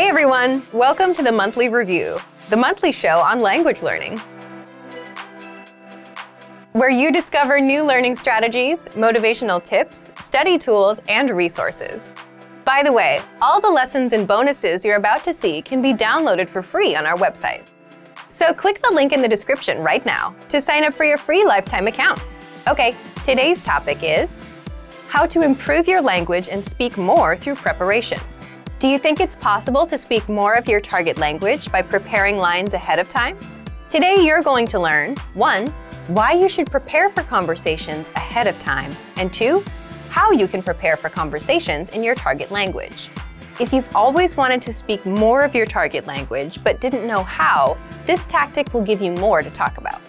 Hey everyone, welcome to the Monthly Review, the monthly show on language learning. Where you discover new learning strategies, motivational tips, study tools, and resources. By the way, all the lessons and bonuses you're about to see can be downloaded for free on our website. So click the link in the description right now to sign up for your free lifetime account. Okay, today's topic is how to improve your language and speak more through preparation. Do you think it's possible to speak more of your target language by preparing lines ahead of time? Today you're going to learn 1. Why you should prepare for conversations ahead of time, and 2. How you can prepare for conversations in your target language. If you've always wanted to speak more of your target language but didn't know how, this tactic will give you more to talk about.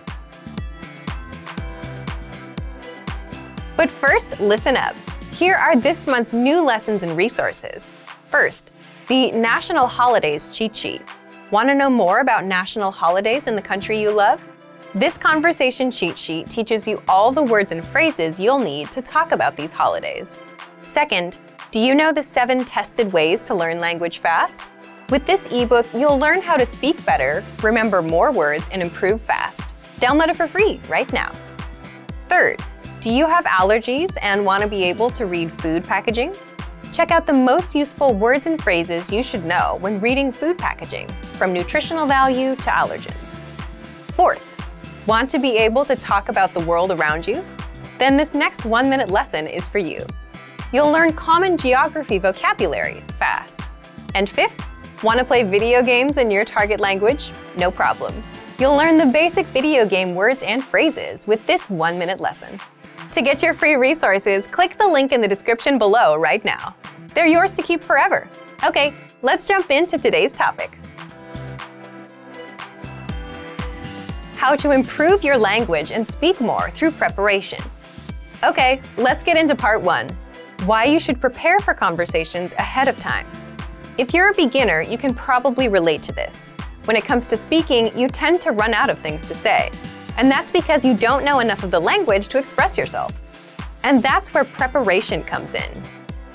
But first, listen up. Here are this month's new lessons and resources. First, the National Holidays Cheat Sheet. Want to know more about national holidays in the country you love? This conversation cheat sheet teaches you all the words and phrases you'll need to talk about these holidays. Second, do you know the seven tested ways to learn language fast? With this ebook, you'll learn how to speak better, remember more words, and improve fast. Download it for free right now. Third, do you have allergies and want to be able to read food packaging? Check out the most useful words and phrases you should know when reading food packaging, from nutritional value to allergens. Fourth, want to be able to talk about the world around you? Then this next one minute lesson is for you. You'll learn common geography vocabulary fast. And fifth, want to play video games in your target language? No problem. You'll learn the basic video game words and phrases with this one minute lesson. To get your free resources, click the link in the description below right now. They're yours to keep forever. Okay, let's jump into today's topic. How to improve your language and speak more through preparation. Okay, let's get into part one. Why you should prepare for conversations ahead of time. If you're a beginner, you can probably relate to this. When it comes to speaking, you tend to run out of things to say. And that's because you don't know enough of the language to express yourself. And that's where preparation comes in.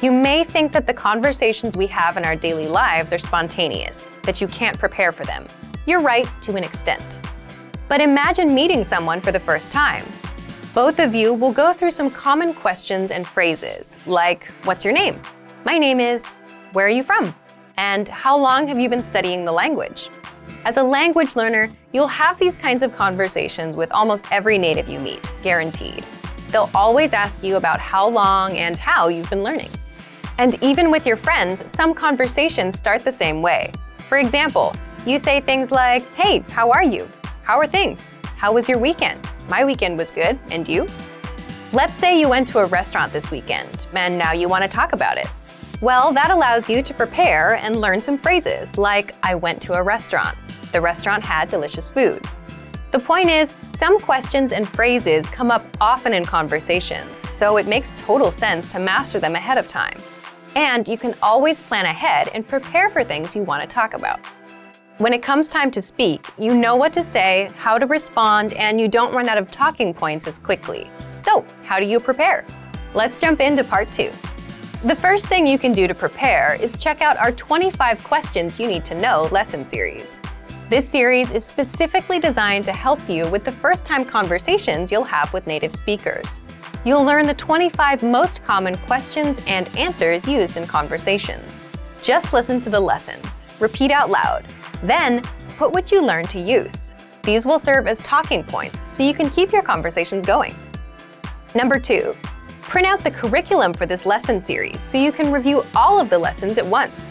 You may think that the conversations we have in our daily lives are spontaneous, that you can't prepare for them. You're right to an extent. But imagine meeting someone for the first time. Both of you will go through some common questions and phrases, like, What's your name? My name is, Where are you from? And how long have you been studying the language? As a language learner, you'll have these kinds of conversations with almost every native you meet, guaranteed. They'll always ask you about how long and how you've been learning. And even with your friends, some conversations start the same way. For example, you say things like, Hey, how are you? How are things? How was your weekend? My weekend was good, and you? Let's say you went to a restaurant this weekend, and now you want to talk about it. Well, that allows you to prepare and learn some phrases like, I went to a restaurant, the restaurant had delicious food. The point is, some questions and phrases come up often in conversations, so it makes total sense to master them ahead of time. And you can always plan ahead and prepare for things you want to talk about. When it comes time to speak, you know what to say, how to respond, and you don't run out of talking points as quickly. So, how do you prepare? Let's jump into part two. The first thing you can do to prepare is check out our 25 questions you need to know lesson series. This series is specifically designed to help you with the first time conversations you'll have with native speakers. You'll learn the 25 most common questions and answers used in conversations. Just listen to the lessons, repeat out loud, then put what you learned to use. These will serve as talking points so you can keep your conversations going. Number two, print out the curriculum for this lesson series so you can review all of the lessons at once.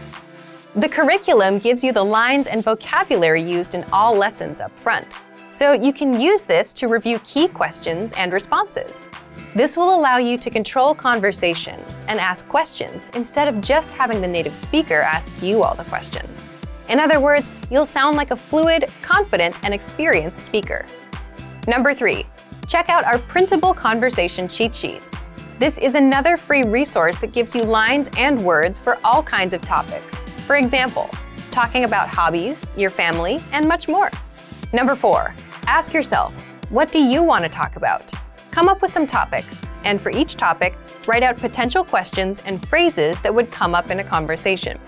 The curriculum gives you the lines and vocabulary used in all lessons up front, so you can use this to review key questions and responses. This will allow you to control conversations and ask questions instead of just having the native speaker ask you all the questions. In other words, you'll sound like a fluid, confident, and experienced speaker. Number three, check out our printable conversation cheat sheets. This is another free resource that gives you lines and words for all kinds of topics. For example, talking about hobbies, your family, and much more. Number four, ask yourself, what do you want to talk about? Come up with some topics, and for each topic, write out potential questions and phrases that would come up in a conversation.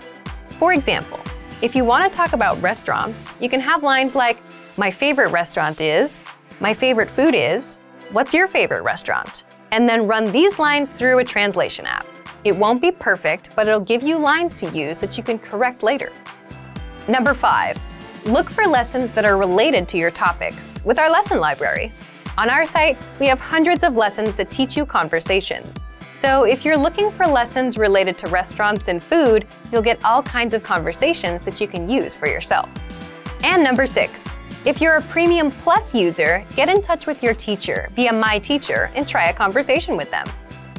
For example, If you want to talk about restaurants, you can have lines like, My favorite restaurant is, My favorite food is, What's your favorite restaurant? And then run these lines through a translation app. It won't be perfect, but it'll give you lines to use that you can correct later. Number five, look for lessons that are related to your topics with our lesson library. On our site, we have hundreds of lessons that teach you conversations. So if you're looking for lessons related to restaurants and food, you'll get all kinds of conversations that you can use for yourself. And number six, if you're a Premium Plus user, get in touch with your teacher via My Teacher and try a conversation with them.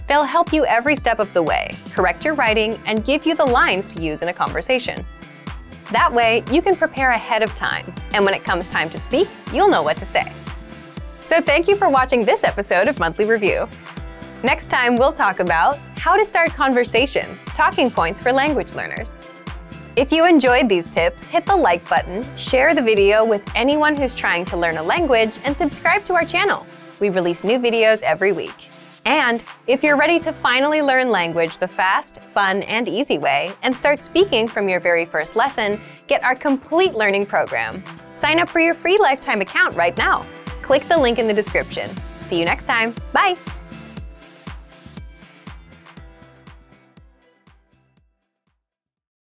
They'll help you every step of the way, correct your writing, and give you the lines to use in a conversation. That way, you can prepare ahead of time, and when it comes time to speak, you'll know what to say. So thank you for watching this episode of Monthly Review. Next time, we'll talk about how to start conversations, talking points for language learners. If you enjoyed these tips, hit the like button, share the video with anyone who's trying to learn a language, and subscribe to our channel. We release new videos every week. And if you're ready to finally learn language the fast, fun, and easy way and start speaking from your very first lesson, get our complete learning program. Sign up for your free lifetime account right now click the link in the description. See you next time. Bye!